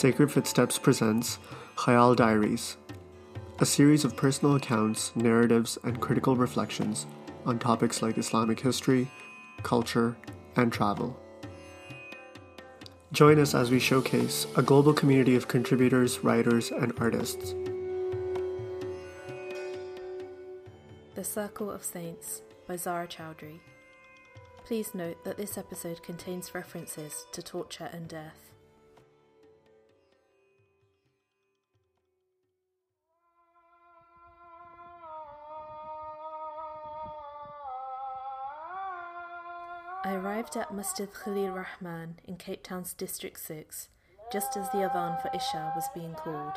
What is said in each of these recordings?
Sacred Footsteps presents Khayal Diaries, a series of personal accounts, narratives, and critical reflections on topics like Islamic history, culture, and travel. Join us as we showcase a global community of contributors, writers, and artists. The Circle of Saints by Zara Chowdhury. Please note that this episode contains references to torture and death. I arrived at Masjid Khalil Rahman in Cape Town's District 6 just as the Adhan for Isha was being called.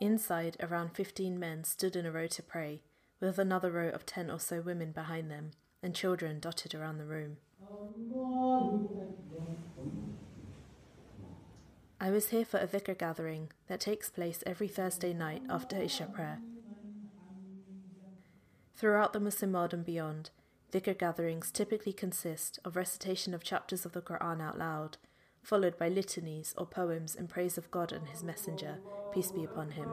Inside, around 15 men stood in a row to pray, with another row of 10 or so women behind them, and children dotted around the room. I was here for a dhikr gathering that takes place every Thursday night after Isha prayer. Throughout the Muslim world and beyond, dhikr gatherings typically consist of recitation of chapters of the Quran out loud, followed by litanies or poems in praise of God and His Messenger, peace be upon him.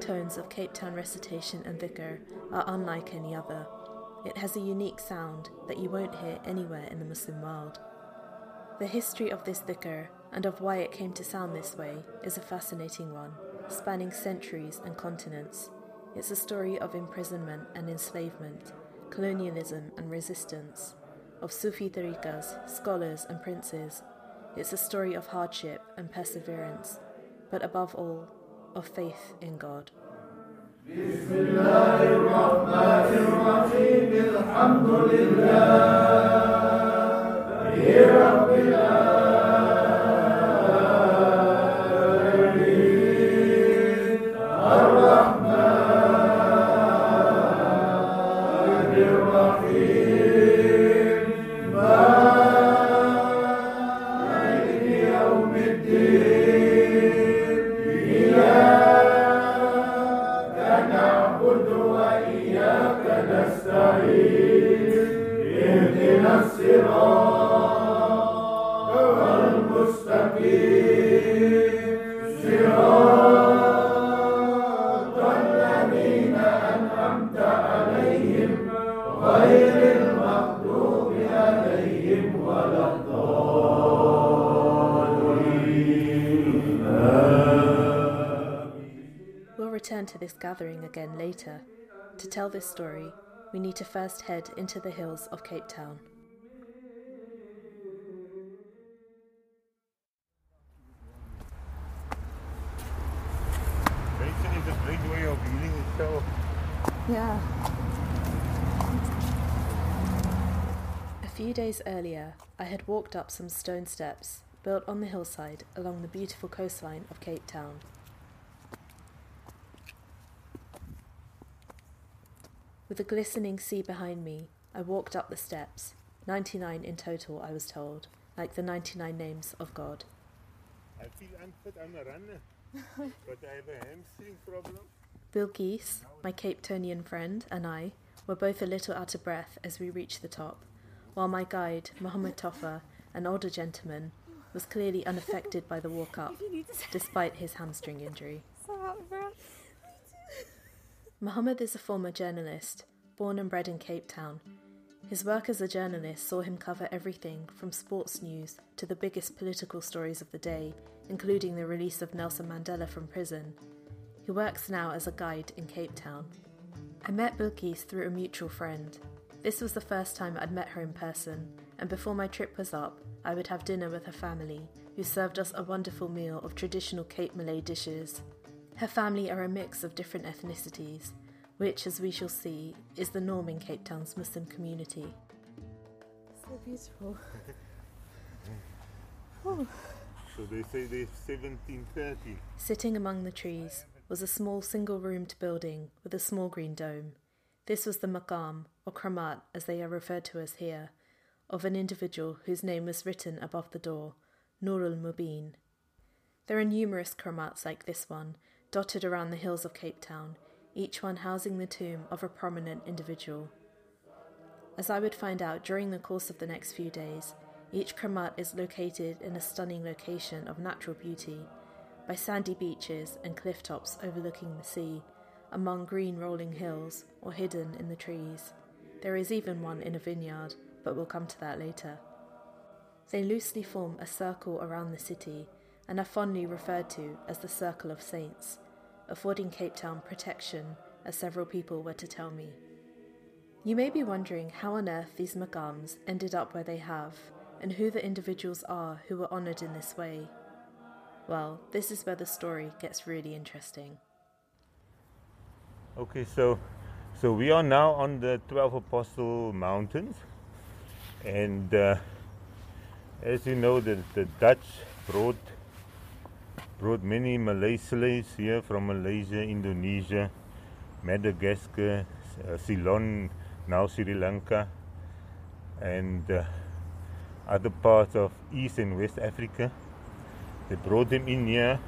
Tones of Cape Town recitation and dhikr are unlike any other. It has a unique sound that you won't hear anywhere in the Muslim world. The history of this dhikr and of why it came to sound this way is a fascinating one, spanning centuries and continents. It's a story of imprisonment and enslavement, colonialism and resistance, of Sufi tariqas, scholars and princes. It's a story of hardship and perseverance, but above all, of faith in God. Again later. To tell this story, we need to first head into the hills of Cape Town. Rachel is a great way of healing itself. Yeah. A few days earlier, I had walked up some stone steps built on the hillside along the beautiful coastline of Cape Town. With a glistening sea behind me, I walked up the steps, 99 in total, I was told, like the 99 names of God. I feel unfit, I'm a runner. but I have a hamstring problem. Bilkis, my Cape Townian friend, and I were both a little out of breath as we reached the top, while my guide, Mohammed Toffa, an older gentleman, was clearly unaffected by the walk up, despite his hamstring injury. Mohammed is a former journalist, born and bred in Cape Town. His work as a journalist saw him cover everything from sports news to the biggest political stories of the day, including the release of Nelson Mandela from prison. He works now as a guide in Cape Town. I met Bilkis through a mutual friend. This was the first time I'd met her in person, and before my trip was up, I would have dinner with her family, who served us a wonderful meal of traditional Cape Malay dishes. Her family are a mix of different ethnicities, which, as we shall see, is the norm in Cape Town's Muslim community. So beautiful. So they say they're 1730. Sitting among the trees was a small single roomed building with a small green dome. This was the maqam, or kramat as they are referred to as here, of an individual whose name was written above the door, Nurul Mubin. There are numerous kramats like this one, dotted around the hills of Cape Town, each one housing the tomb of a prominent individual. As I would find out during the course of the next few days, each kramat is located in a stunning location of natural beauty, by sandy beaches and cliff tops overlooking the sea, among green rolling hills, or hidden in the trees. There is even one in a vineyard, but we'll come to that later. They loosely form a circle around the city and are fondly referred to as the Circle of Saints, affording Cape Town protection, as several people were to tell me. You may be wondering how on earth these maqams ended up where they have, and who the individuals are who were honoured in this way. Well, this is where the story gets really interesting. Okay, so so we are now on the Twelve Apostle Mountains, and uh, as you know, the, the Dutch brought brought many Malay slaves here from Malaysia, Indonesia, Madagascar, uh, Ceylon, now Sri Lanka, and uh, other parts of East and West Africa. They brought them in here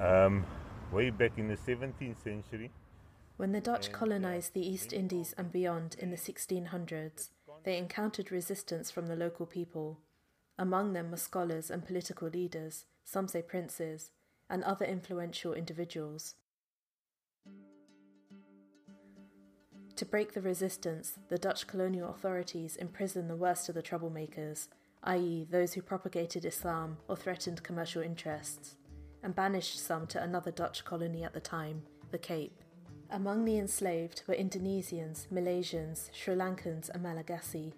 um, way back in the 17th century. When the Dutch colonized the East Indies and beyond in the 1600s, they encountered resistance from the local people. Among them were scholars and political leaders, some say princes, and other influential individuals. To break the resistance, the Dutch colonial authorities imprisoned the worst of the troublemakers, i.e., those who propagated Islam or threatened commercial interests, and banished some to another Dutch colony at the time, the Cape. Among the enslaved were Indonesians, Malaysians, Sri Lankans, and Malagasy.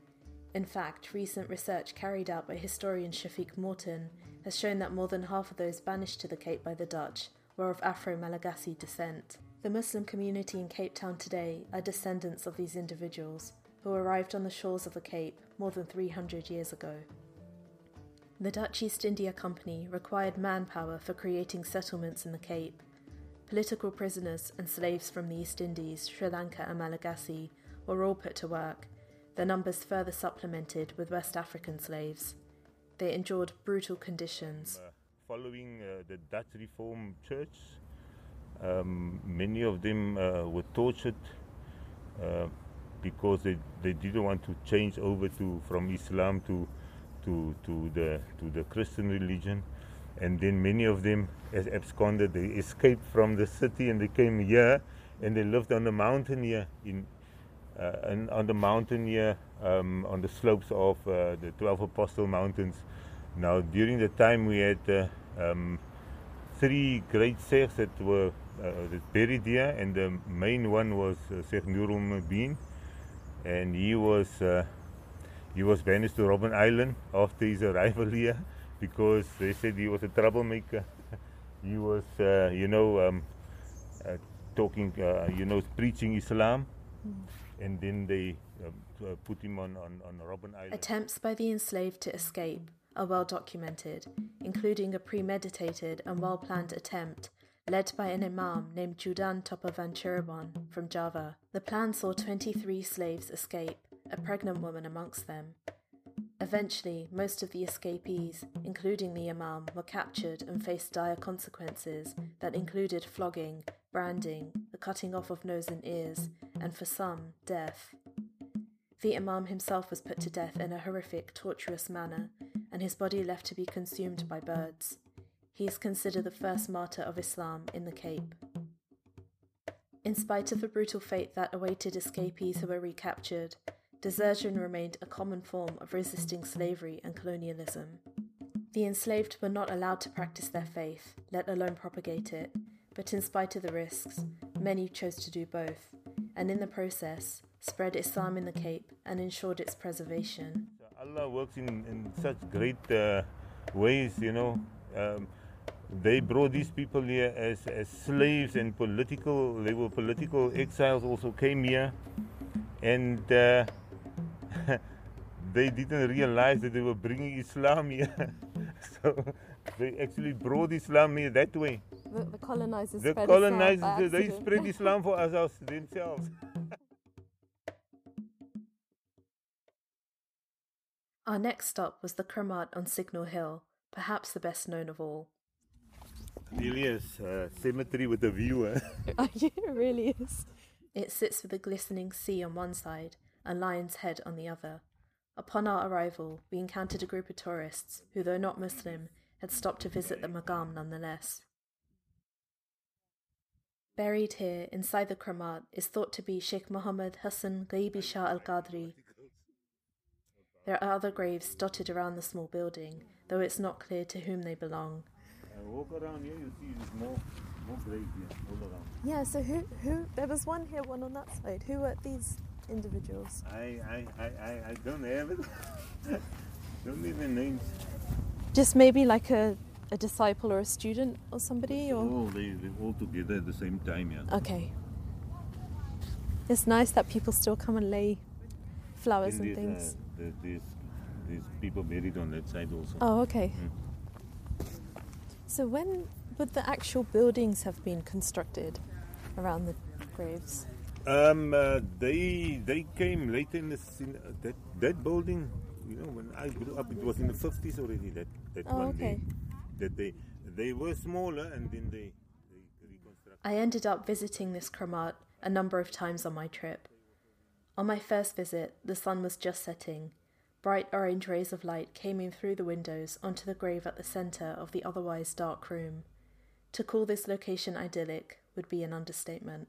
In fact, recent research carried out by historian Shafiq Morton has shown that more than half of those banished to the Cape by the Dutch were of Afro Malagasy descent. The Muslim community in Cape Town today are descendants of these individuals who arrived on the shores of the Cape more than 300 years ago. The Dutch East India Company required manpower for creating settlements in the Cape. Political prisoners and slaves from the East Indies, Sri Lanka, and Malagasy were all put to work, their numbers further supplemented with West African slaves. They endured brutal conditions. Following uh, the Dutch Reformed Church, um, many of them uh, were tortured uh, because they, they didn't want to change over to from Islam to to to the to the Christian religion, and then many of them, as absconded, they escaped from the city and they came here, and they lived on the mountain here in. Uh, and on the mountain here, um, on the slopes of uh, the Twelve Apostle Mountains. Now, during the time we had uh, um, three great sheikhs that were uh, buried here, and the main one was uh, Sheikh and he was uh, he was banished to Robben Island after his arrival here because they said he was a troublemaker. he was, uh, you know, um, uh, talking, uh, you know, preaching Islam, mm. And then they um, put him on, on, on Robben Island. Attempts by the enslaved to escape are well documented, including a premeditated and well planned attempt led by an imam named Judan Topavan Cirebon from Java. The plan saw 23 slaves escape, a pregnant woman amongst them. Eventually, most of the escapees, including the imam, were captured and faced dire consequences that included flogging, branding, the cutting off of nose and ears, and for some, death. The imam himself was put to death in a horrific, torturous manner, and his body left to be consumed by birds. He is considered the first martyr of Islam in the Cape. In spite of the brutal fate that awaited escapees who were recaptured, desertion remained a common form of resisting slavery and colonialism. The enslaved were not allowed to practice their faith, let alone propagate it, but in spite of the risks, many chose to do both, and in the process, spread Islam in the Cape and ensured its preservation. Allah works in, in such great uh, ways, you know. Um, they brought these people here as, as slaves and political, they were political exiles, also came here. And uh, they didn't realize that they were bringing Islam here. so they actually brought Islam here that way. The, the colonizers. The spread colonizers, Islam by they accident. spread Islam for us us themselves. Our next stop was the Kramat on Signal Hill, perhaps the best known of all. Really is uh, cemetery with a view. Eh? it really is. It sits with a glistening sea on one side and Lion's Head on the other. Upon our arrival, we encountered a group of tourists who, though not Muslim, had stopped to visit the Maqam nonetheless. Buried here inside the Kramat, is thought to be Sheikh Mohammed Hassan Ghaibi Shah al Qadri. There are other graves dotted around the small building, though it's not clear to whom they belong. Walk around here, you see there's more, more graves here all around. Yeah, so who who there was one here, one on that side. Who are these individuals? I, I, I, I, don't have it. don't the names. Just maybe like a, a disciple or a student or somebody or Oh, they, they're all together at the same time, yeah. Okay. It's nice that people still come and lay flowers Then and there's, things. Uh, there- there's, there's people buried on that side also. Oh, okay. So when would the actual buildings have been constructed around the graves? Um, uh, they they came later in the scene, that that building. You know, when I grew up, it was in the fifties already. That that Oh, one okay. day, that they they were smaller and then they they reconstructed. I ended up visiting this Kramat a number of times on my trip. On my first visit, the sun was just setting. Bright orange rays of light came in through the windows onto the grave at the centre of the otherwise dark room. To call this location idyllic would be an understatement.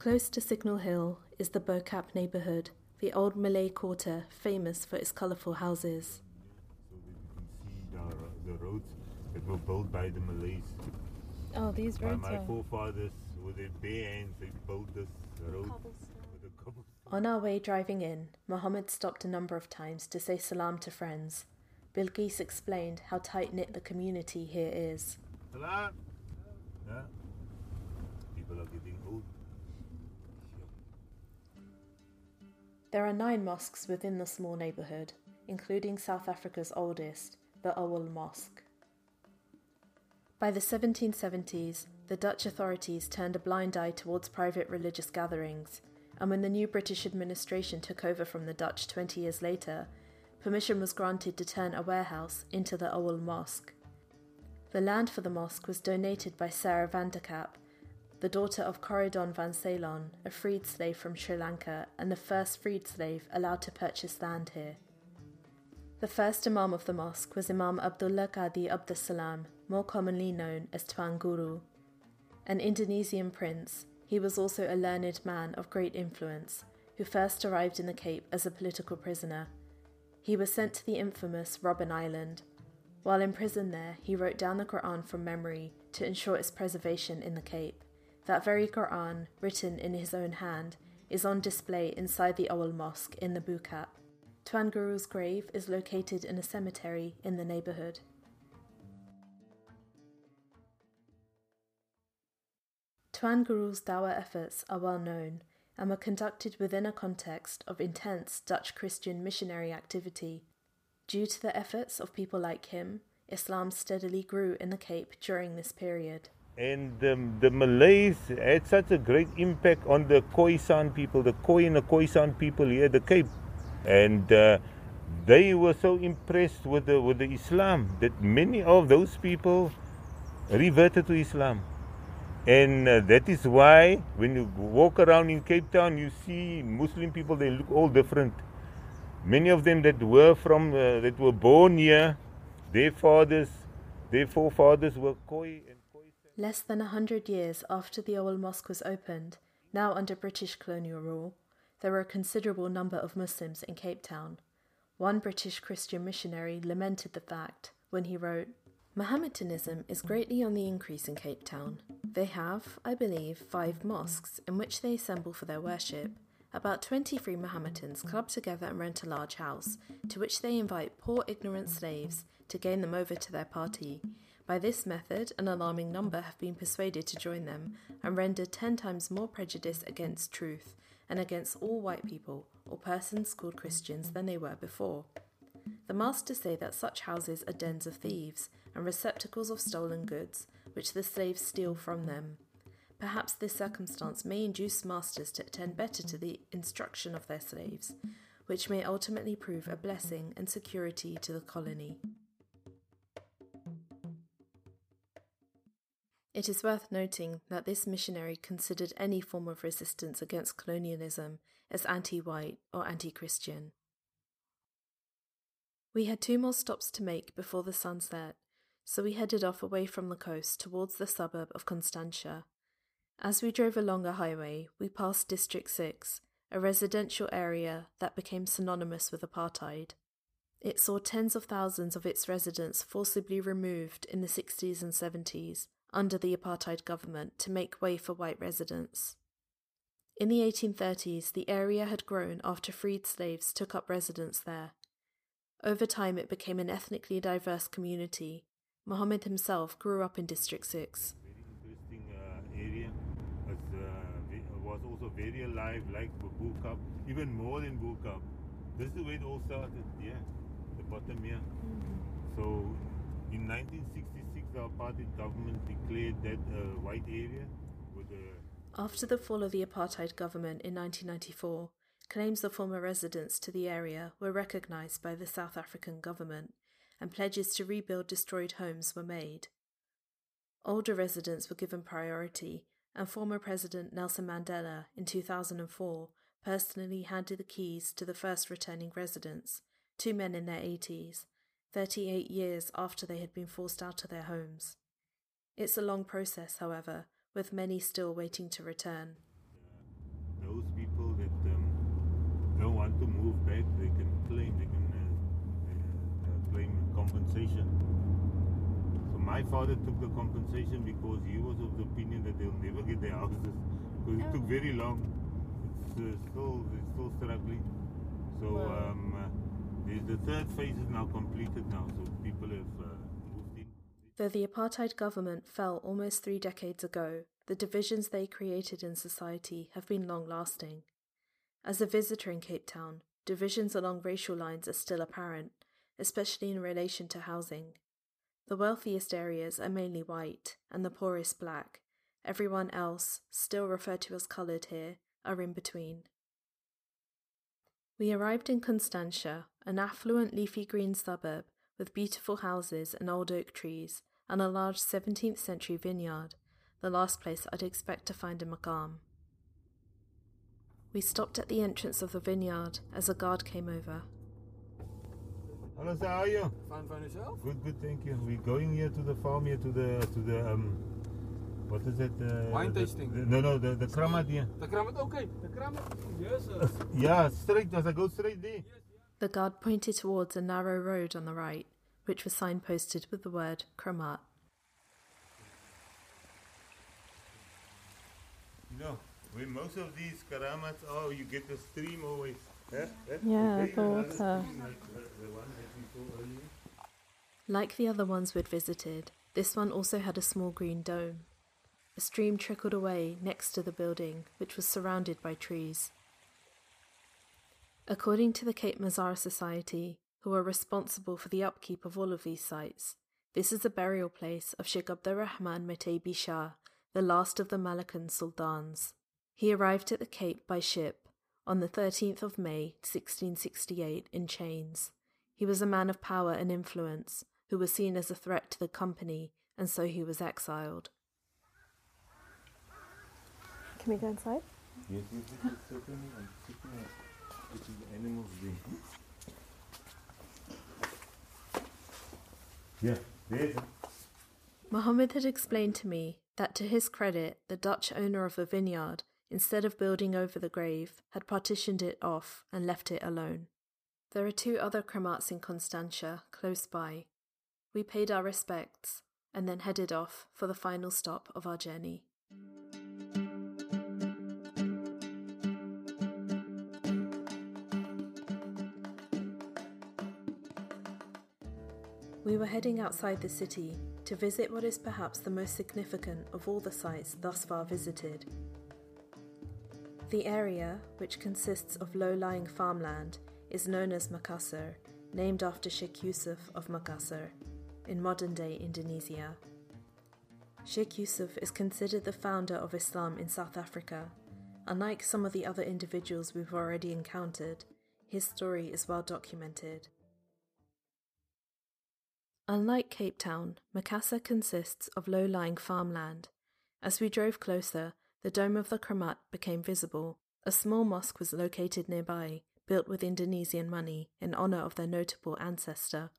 Close to Signal Hill is the Bo-Kaap neighbourhood, the old Malay quarter famous for its colourful houses. So that you can see the, the roads that were built by the Malays. Oh, these By my forefathers, with their bare hands, they built this road with the cobblestone. On our way driving in, Mohammed stopped a number of times to say salam to friends. Bilqis explained how tight knit the community here is. Salam. Yeah. There are nine mosques within the small neighbourhood, including South Africa's oldest, the Awal Mosque. By the 1770s, the Dutch authorities turned a blind eye towards private religious gatherings, and when the new British administration took over from the Dutch 20 years later, permission was granted to turn a warehouse into the Awal Mosque. The land for the mosque was donated by Sarah van der Kap, the daughter of Corridon van Ceylon, a freed slave from Sri Lanka and the first freed slave allowed to purchase land here. The first Imam of the mosque was Imam Abdullah Qadi Abdus Salam, more commonly known as Tuan Guru. An Indonesian prince, he was also a learned man of great influence, who first arrived in the Cape as a political prisoner. He was sent to the infamous Robben Island. While in prison there, he wrote down the Quran from memory to ensure its preservation in the Cape. That very Quran, written in his own hand, is on display inside the Awal Mosque in the Bo-Kaap. Tuan Guru's grave is located in a cemetery in the neighbourhood. Tuan Guru's Dawa efforts are well known and were conducted within a context of intense Dutch Christian missionary activity. Due to the efforts of people like him, Islam steadily grew in the Cape during this period. And the Malays had such a great impact on the Khoisan people, the Khoi and the Khoisan people here at the Cape. And uh, they were so impressed with the, with the Islam that many of those people reverted to Islam. And uh, that is why when you walk around in Cape Town, you see Muslim people, they look all different. Many of them that were from, uh, that were born here, their fathers, their forefathers were Khoi. Less than a hundred years after the Awal Mosque was opened, now under British colonial rule, there were a considerable number of Muslims in Cape Town. One British Christian missionary lamented the fact when he wrote, Mohammedanism is greatly on the increase in Cape Town. They have, I believe, five mosques in which they assemble for their worship. About 23 Mohammedans club together and rent a large house, to which they invite poor ignorant slaves to gain them over to their party. By this method, an alarming number have been persuaded to join them and render ten times more prejudice against truth and against all white people or persons called Christians than they were before. The masters say that such houses are dens of thieves and receptacles of stolen goods, which the slaves steal from them. Perhaps this circumstance may induce masters to attend better to the instruction of their slaves, which may ultimately prove a blessing and security to the colony. It is worth noting that this missionary considered any form of resistance against colonialism as anti white or anti Christian. We had two more stops to make before the sun set, so we headed off away from the coast towards the suburb of Constantia. As we drove along a highway, we passed District 6, a residential area that became synonymous with apartheid. It saw tens of thousands of its residents forcibly removed in the 60s and 70s under the apartheid government to make way for white residents. In the 1830s, the area had grown after freed slaves took up residence there. Over time, it became an ethnically diverse community. Mohammed himself grew up in District 6. Very interesting uh, area. It's, uh, was also very alive, like Cup, even more than Cup. This is where it all started, yeah, the bottom here. Mm-hmm. So in 1966, the apartheid government declared that uh. After the fall of the apartheid government in 1994, Claims of former residents to the area were recognised by the South African government, and pledges to rebuild destroyed homes were made. Older residents were given priority, and former President Nelson Mandela in 2004 personally handed the keys to the first returning residents, two men in their 80s, 38 years after they had been forced out of their homes. It's a long process, however, with many still waiting to return. Those people that don't want to move back, they can claim, they can uh, uh, claim compensation. So my father took the compensation because he was of the opinion that they'll never get their houses because it took oh. very long. It's uh, still it's still struggling. So um, uh, the third phase is now completed now, so people have uh, moved in. Though the apartheid government fell almost three decades ago, the divisions they created in society have been long lasting. As a visitor in Cape Town, divisions along racial lines are still apparent, especially in relation to housing. The wealthiest areas are mainly white and the poorest black. Everyone else, still referred to as coloured here, are in between. We arrived in Constantia, an affluent leafy green suburb with beautiful houses and old oak trees and a large 17th century vineyard, the last place I'd expect to find a maqam. We stopped at the entrance of the vineyard as a guard came over. Hello, sir. How are you? Fine, fine yourself. Good, good. Thank you. We're going here to the farm here to the to the um. What is it? Uh, Wine tasting. The, no, no, the the kramat here. The kramat, okay. The kramat. Yes, sir. yeah, straight. Does I go straight there? Yes, The guard pointed towards a narrow road on the right, which was signposted with the word kramat. You know, when most of these karamats, oh, you get the stream always. Yeah, yeah the water. Like the other ones we'd visited, this one also had a small green dome. A stream trickled away next to the building, which was surrounded by trees. According to the Cape Mazar Society, who are responsible for the upkeep of all of these sites, this is the burial place of Sheikh Abdurrahman Metebi Shah, the last of the Malaccan sultans. He arrived at the Cape by ship on the 13th of May 1668 in chains. He was a man of power and influence who was seen as a threat to the company, and so he was exiled. Can we go inside? Yes, yes, yes, certainly. I'm sitting at the animals there. Yeah, there's Mohammed had explained to me that to his credit, the Dutch owner of the vineyard instead of building over the grave, had partitioned it off and left it alone. There are two other kramats in Constantia, close by. We paid our respects and then headed off for the final stop of our journey. Were heading outside the city to visit what is perhaps the most significant of all the sites thus far visited the area, which consists of low lying farmland, is known as Makassar named after Sheikh Yusuf of Makassar, in modern day Indonesia. Sheikh Yusuf is considered the founder of Islam in South Africa. Unlike some of the other individuals we've already encountered, his story is well documented. Unlike Cape Town, Makassar consists of low lying farmland. As we drove closer, the dome of the Kramat became visible. A small mosque was located nearby, built with Indonesian money in honor of their notable ancestor.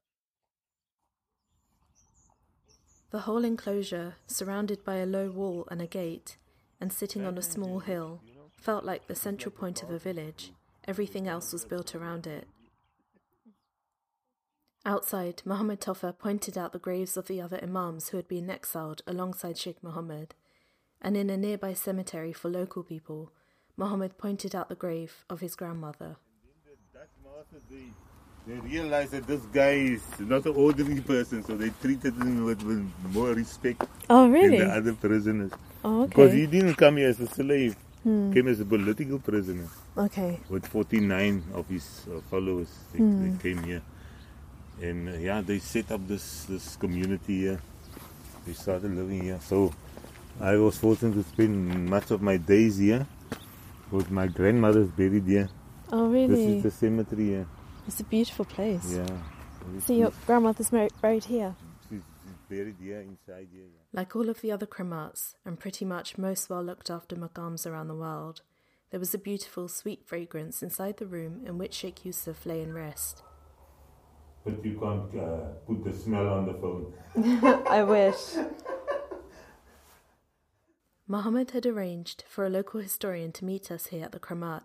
The whole enclosure, surrounded by a low wall and a gate, and sitting on a small hill, felt like the central point of a village. Everything else was built around it. Outside, Muhammad Toffa pointed out the graves of the other Imams who had been exiled alongside Sheikh Mohammed, and in a nearby cemetery for local people, Mohammed pointed out the grave of his grandmother. They realized that this guy is not an ordinary person, so they treated him with, with more respect Oh, than the other prisoners. Oh, Because he didn't come here as a slave, Hmm. came as a political prisoner Okay. with 49 of his uh, followers. They, Hmm. they came here. And uh, yeah, they set up this, this community here. They started living here. So I was fortunate to spend much of my days here. With my grandmother's buried here. Oh, really? This is the cemetery here. It's a beautiful place. Yeah. So your grandmother's mar- buried here? She's, she's buried here inside here. Yeah. Like all of the other Kramats, and pretty much most well looked after maqams around the world, there was a beautiful, sweet fragrance inside the room in which Sheikh Yusuf lay in rest. But you can't uh, put the smell on the phone. I wish. Mohammed had arranged for a local historian to meet us here at the Kramat.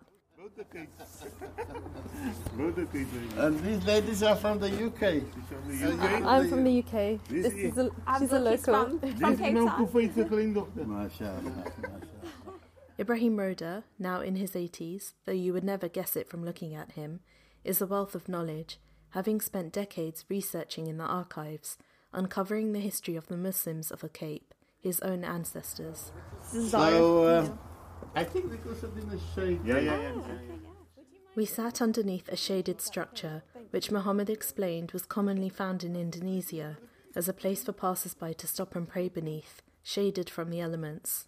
And these ladies are from the UK. I'm from the UK. This is a, she's a local. From Cape Town. MashaAllah. Ibrahim Roda, now in his 80s, though you would never guess it from looking at him, is a wealth of knowledge, having spent decades researching in the archives, uncovering the history of the Muslims of the Cape, his own ancestors. So, uh, I think we could have been a shade. Yeah, yeah, yeah. We sat underneath a shaded structure, which Muhammad explained was commonly found in Indonesia as a place for passers-by to stop and pray beneath, shaded from the elements.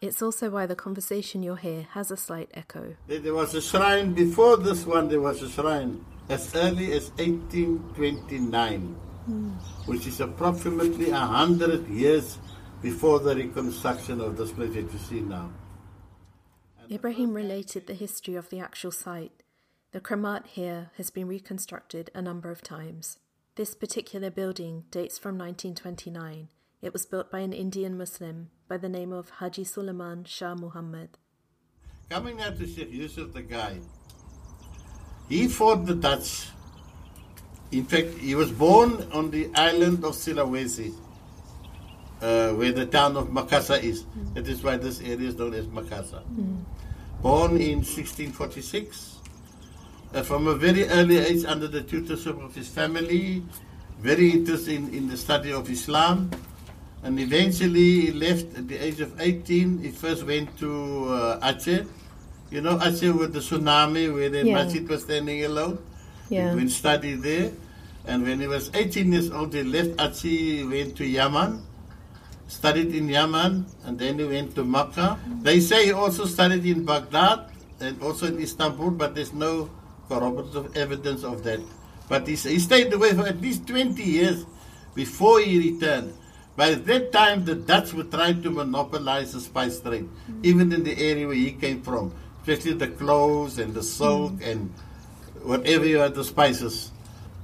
It's also why the conversation you'll hear has a slight echo. There there was a shrine, before this one, there was a shrine as early as 1829, which is approximately 100 years before the reconstruction of this place that you see now. Ibrahim related the history of the actual site. The Kramat here has been reconstructed a number of times. This particular building dates from 1929. It was built by an Indian Muslim by the name of Haji Suleiman Shah Muhammad. Coming now to Sheikh Yusuf, the guy, he fought the Dutch. In fact, he was born on the island of Sulawesi, uh, where the town of Makassar is. That is why this area is known as Makassar. Born in 1646, uh, from a very early age under the tutorship of his family, very interested in, in the study of Islam. And eventually he left at the age of 18. He first went to uh, Aceh. You know Aceh with the tsunami where the Yeah. masjid was standing alone? Yeah. He went study there. And when he was 18 years old, he left he went to Yemen, studied in Yemen, and then he went to Makkah. They say he also studied in Baghdad and also in Istanbul, but there's no corroborative evidence of that. But he, he stayed away for at least 20 years before he returned. By that time, the Dutch were trying to monopolize the spice trade, even in the area where he came from, especially the cloves and the silk and whatever you had, the spices.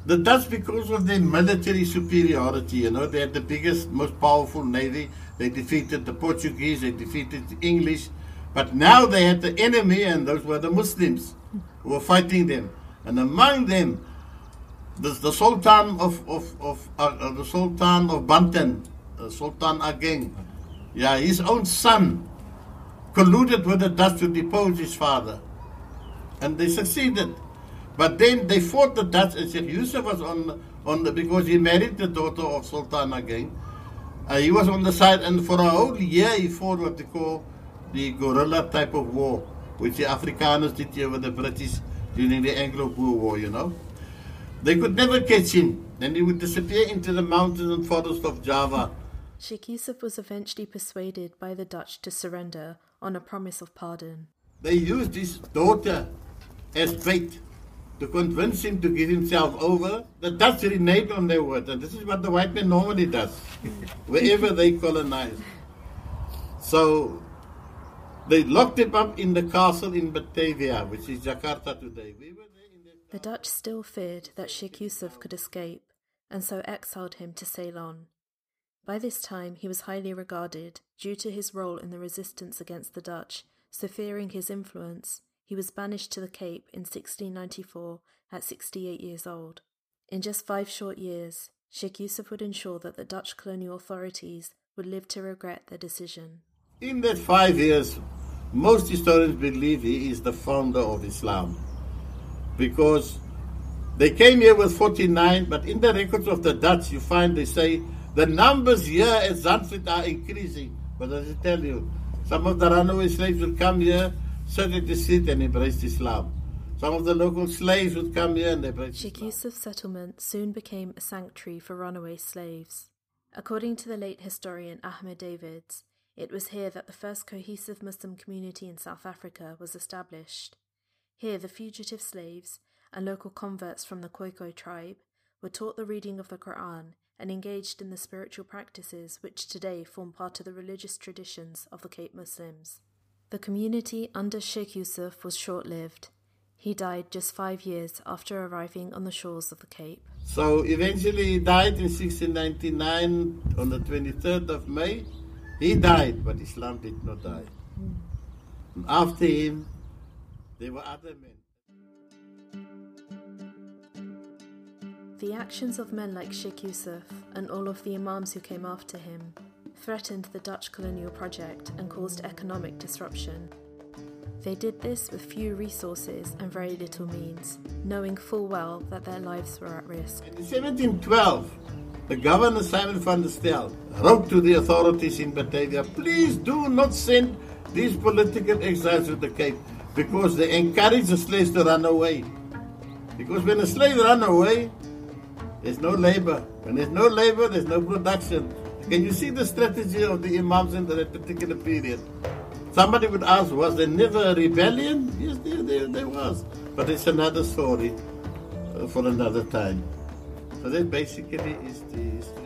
The Dutch, because of their military superiority, you know, they had the biggest, most powerful navy. They defeated the Portuguese, they defeated the English. But now they had the enemy, and those were the Muslims who were fighting them. And among them, the, the Sultan of, of, of uh, uh, the Sultan of Banten, uh, Sultan Ageng, yeah, his own son colluded with the Dutch to depose his father. And they succeeded. But then they fought the Dutch, and Sheikh Yusuf was on, on the, because he married the daughter of Sultan Ageng. Uh, he was on the side, and for a whole year he fought what they call the guerrilla type of war, which the Afrikaners did here with the British during the Anglo-Boer War, you know. They could never catch him. Then he would disappear into the mountains and forests of Java. Sheikh Yusuf was eventually persuaded by the Dutch to surrender on a promise of pardon. They used his daughter as bait to convince him to give himself over. The Dutch reneged on their word, and this is what the white man normally does wherever they colonize. So they locked him up in the castle in Batavia, which is Jakarta today. We were there in The Dutch still feared that Sheikh Yusuf could escape, and so exiled him to Ceylon. By this time, he was highly regarded due to his role in the resistance against the Dutch, so fearing his influence, he was banished to the Cape in 1694 at 68 years old. In just five short years, Sheikh Yusuf would ensure that the Dutch colonial authorities would live to regret their decision. In that five years, most historians believe he is the founder of Islam. Because they came here with 49, but in the records of the Dutch, you find they say the numbers here at Zandvoort are increasing. But as I tell you, some of the runaway slaves would come here, sit at the seat, and embrace Islam. Some of the local slaves would come here and embrace Sheikh Islam. Yusuf's settlement soon became a sanctuary for runaway slaves. According to the late historian Ahmed Davids, it was here that the first cohesive Muslim community in South Africa was established. Here, the fugitive slaves and local converts from the Khoikhoi tribe were taught the reading of the Quran and engaged in the spiritual practices which today form part of the religious traditions of the Cape Muslims. The community under Sheikh Yusuf was short lived. He died just five years after arriving on the shores of the Cape. So eventually he died in 1699 on the 23rd of May. He died, but Islam did not die. Hmm. After him, there were other men. The actions of men like Sheikh Yusuf and all of the Imams who came after him threatened the Dutch colonial project and caused economic disruption. They did this with few resources and very little means, knowing full well that their lives were at risk. In 1712, the governor Simon van der Stel wrote to the authorities in Batavia, please do not send these political exiles to the Cape because they encourage the slaves to run away. Because when a slave run away, there's no labor. When there's no labor, there's no production. Can you see the strategy of the imams in that particular period? Somebody would ask, was there never a rebellion? Yes, there, there, there was. But it's another story uh, for another time. So that basically is the the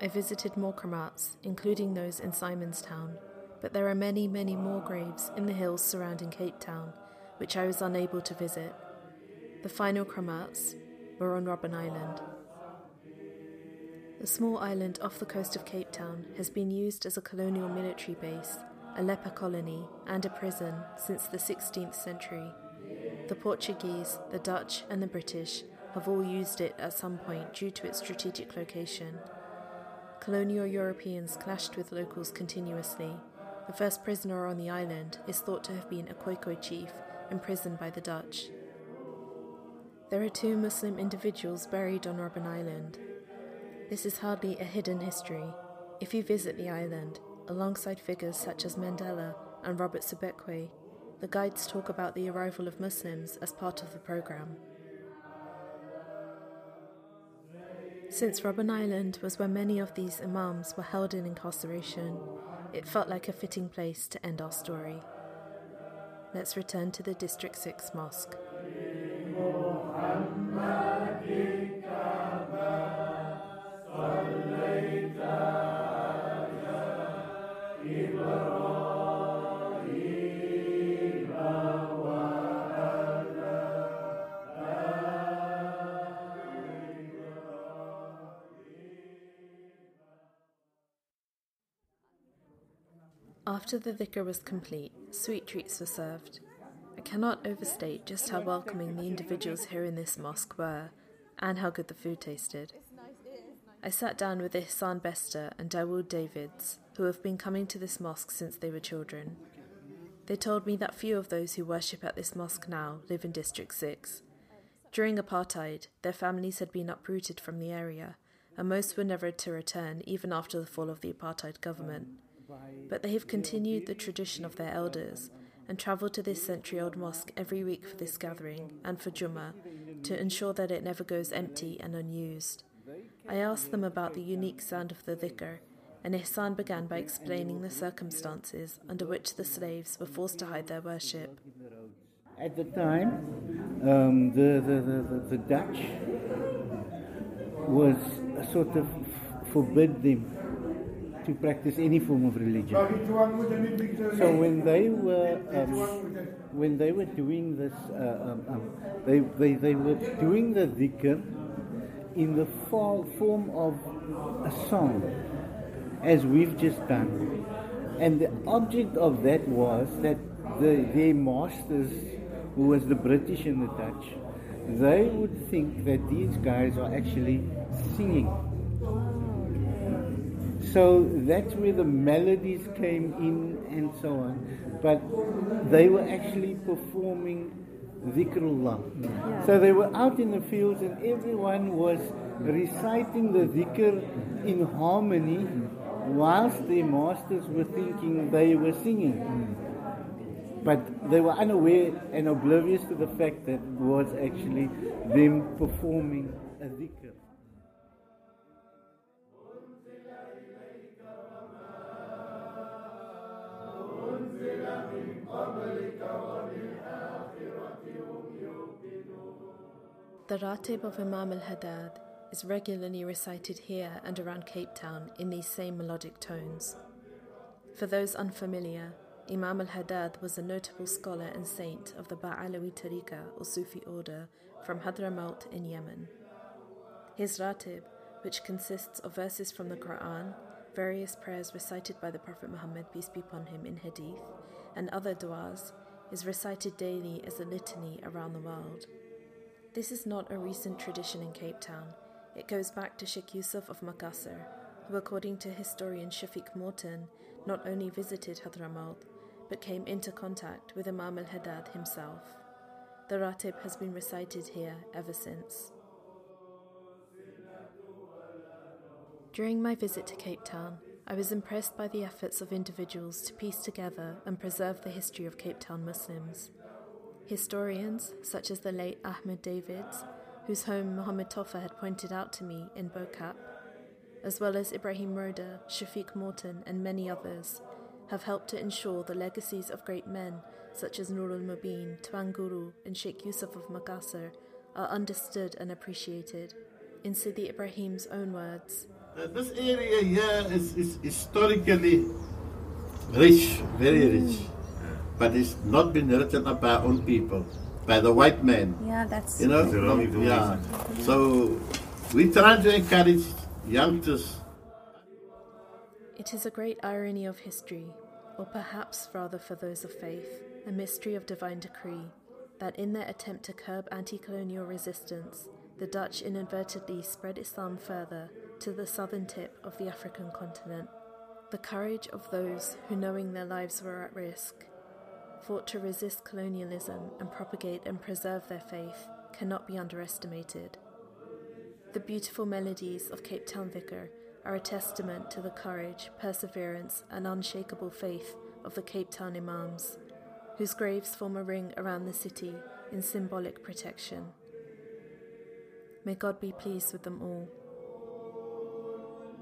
I visited more kramats, including those in Simonstown, but there are many, many more graves in the hills surrounding Cape Town, which I was unable to visit. The final kramats were on Robben Island. The small island off the coast of Cape Town has been used as a colonial military base, a leper colony, and a prison since the 16th century. The Portuguese, the Dutch, and the British have all used it at some point due to its strategic location. Colonial Europeans clashed with locals continuously. The first prisoner on the island is thought to have been a Khoikhoi chief imprisoned by the Dutch. There are two Muslim individuals buried on Robben Island. This is hardly a hidden history. If you visit the island, alongside figures such as Mandela and Robert Sobukwe, the guides talk about the arrival of Muslims as part of the program. Since Robben Island was where many of these imams were held in incarceration, it felt like a fitting place to end our story. Let's return to the District 6 Mosque. After the dhikr was complete, sweet treats were served. I cannot overstate just how welcoming the individuals here in this mosque were, and how good the food tasted. I sat down with Ihsan Bester and Dawood Davids, who have been coming to this mosque since they were children. They told me that few of those who worship at this mosque now live in District 6. During apartheid, their families had been uprooted from the area, and most were never to return even after the fall of the apartheid government. But they have continued the tradition of their elders and travel to this century old mosque every week for this gathering and for Jummah to ensure that it never goes empty and unused. I asked them about the unique sound of the dhikr, and Ihsan began by explaining the circumstances under which the slaves were forced to hide their worship. At the time, um, the, the, the, the, Dutch was sort of forbid them to practice any form of religion. So when they were um, when they were doing this, uh, um, um, they, they, they were doing the dhikr in the form of a song, as we've just done. And the object of that was that the, their masters, who was the British and the Dutch, they would think that these guys are actually singing so that's where the melodies came in and so on. But they were actually performing dhikrullah. Yeah. So they were out in the fields and everyone was reciting the dhikr in harmony whilst their masters were thinking they were singing. But they were unaware and oblivious to the fact that it was actually them performing The Ratib of Imam al Haddad is regularly recited here and around Cape Town in these same melodic tones. For those unfamiliar, Imam al Haddad was a notable scholar and saint of the Ba'alawi Tariqa or Sufi order from Hadramaut in Yemen. His Ratib, which consists of verses from the Quran, various prayers recited by the Prophet Muhammad, peace be upon him, in Hadith, and other du'as, is recited daily as a litany around the world. This is not a recent tradition in Cape Town. It goes back to Sheikh Yusuf of Makassar, who, according to historian Shafiq Morton, not only visited Hadramaut, but came into contact with Imam al Haddad himself. The Ratib has been recited here ever since. During my visit to Cape Town, I was impressed by the efforts of individuals to piece together and preserve the history of Cape Town Muslims. Historians, such as the late Ahmed Davids, whose home Mohammed Tofa had pointed out to me in Bo-Kaap, as well as Ibrahim Roda, Shafiq Morton, and many others, have helped to ensure the legacies of great men such as Nurul Mubin, Tuan Guru, and Sheikh Yusuf of Makassar are understood and appreciated. In Sidi Ibrahim's own words, uh, this area here is, is historically rich, very rich but it's not been written up by our own people, by the white man. Yeah, that's you know, no, yeah. So we try to encourage youngsters. It is a great irony of history, or perhaps rather for those of faith, a mystery of divine decree, that in their attempt to curb anti colonial resistance, the Dutch inadvertently spread Islam further to the southern tip of the African continent. The courage of those who, knowing their lives were at risk, fought to resist colonialism and propagate and preserve their faith cannot be underestimated. The beautiful melodies of Cape Town Dhikr are a testament to the courage, perseverance, and unshakable faith of the Cape Town Imams, whose graves form a ring around the city in symbolic protection. May God be pleased with them all.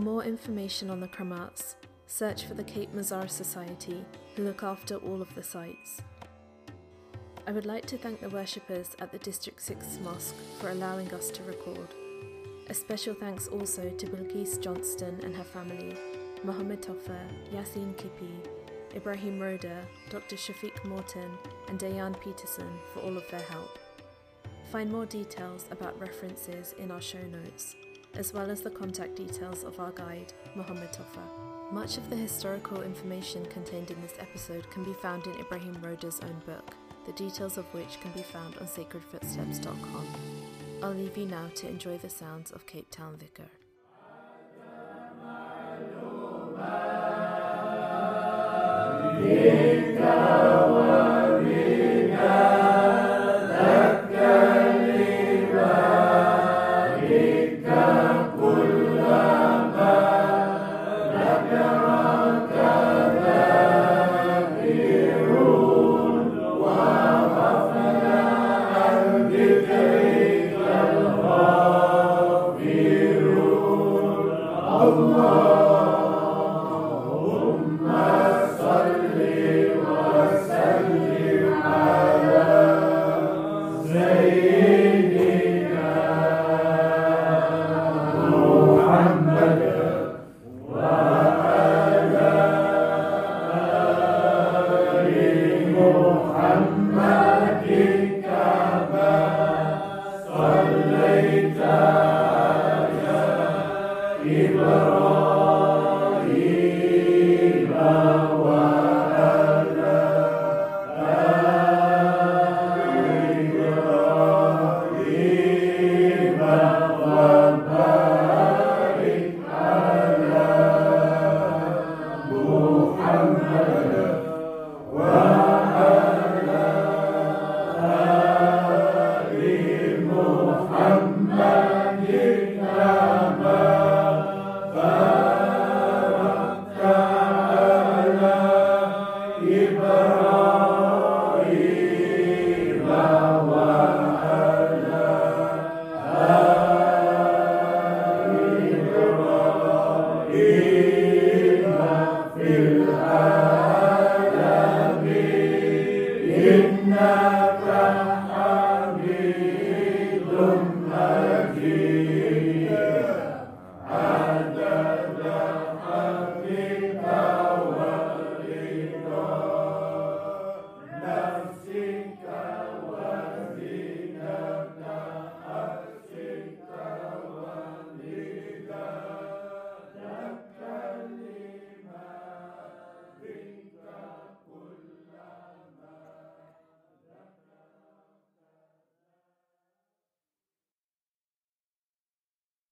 more information on the Kramats, search for the Cape Mazar Society, who look after all of the sites. I would like to thank the worshippers at the District 6 Mosque for allowing us to record. A special thanks also to Bilkis Johnston and her family, Mohammed Toffer, Yasin Kipi, Ibrahim Roda, Dr. Shafiq Morton, and Dayan Peterson for all of their help. Find more details about references in our show notes, as well as the contact details of our guide, Mohammed Toffer. Much of the historical information contained in this episode can be found in Ibrahim Roda's own book, the details of which can be found on sacredfootsteps.com. I'll leave you now to enjoy the sounds of Cape Town Dhikr. Yeah.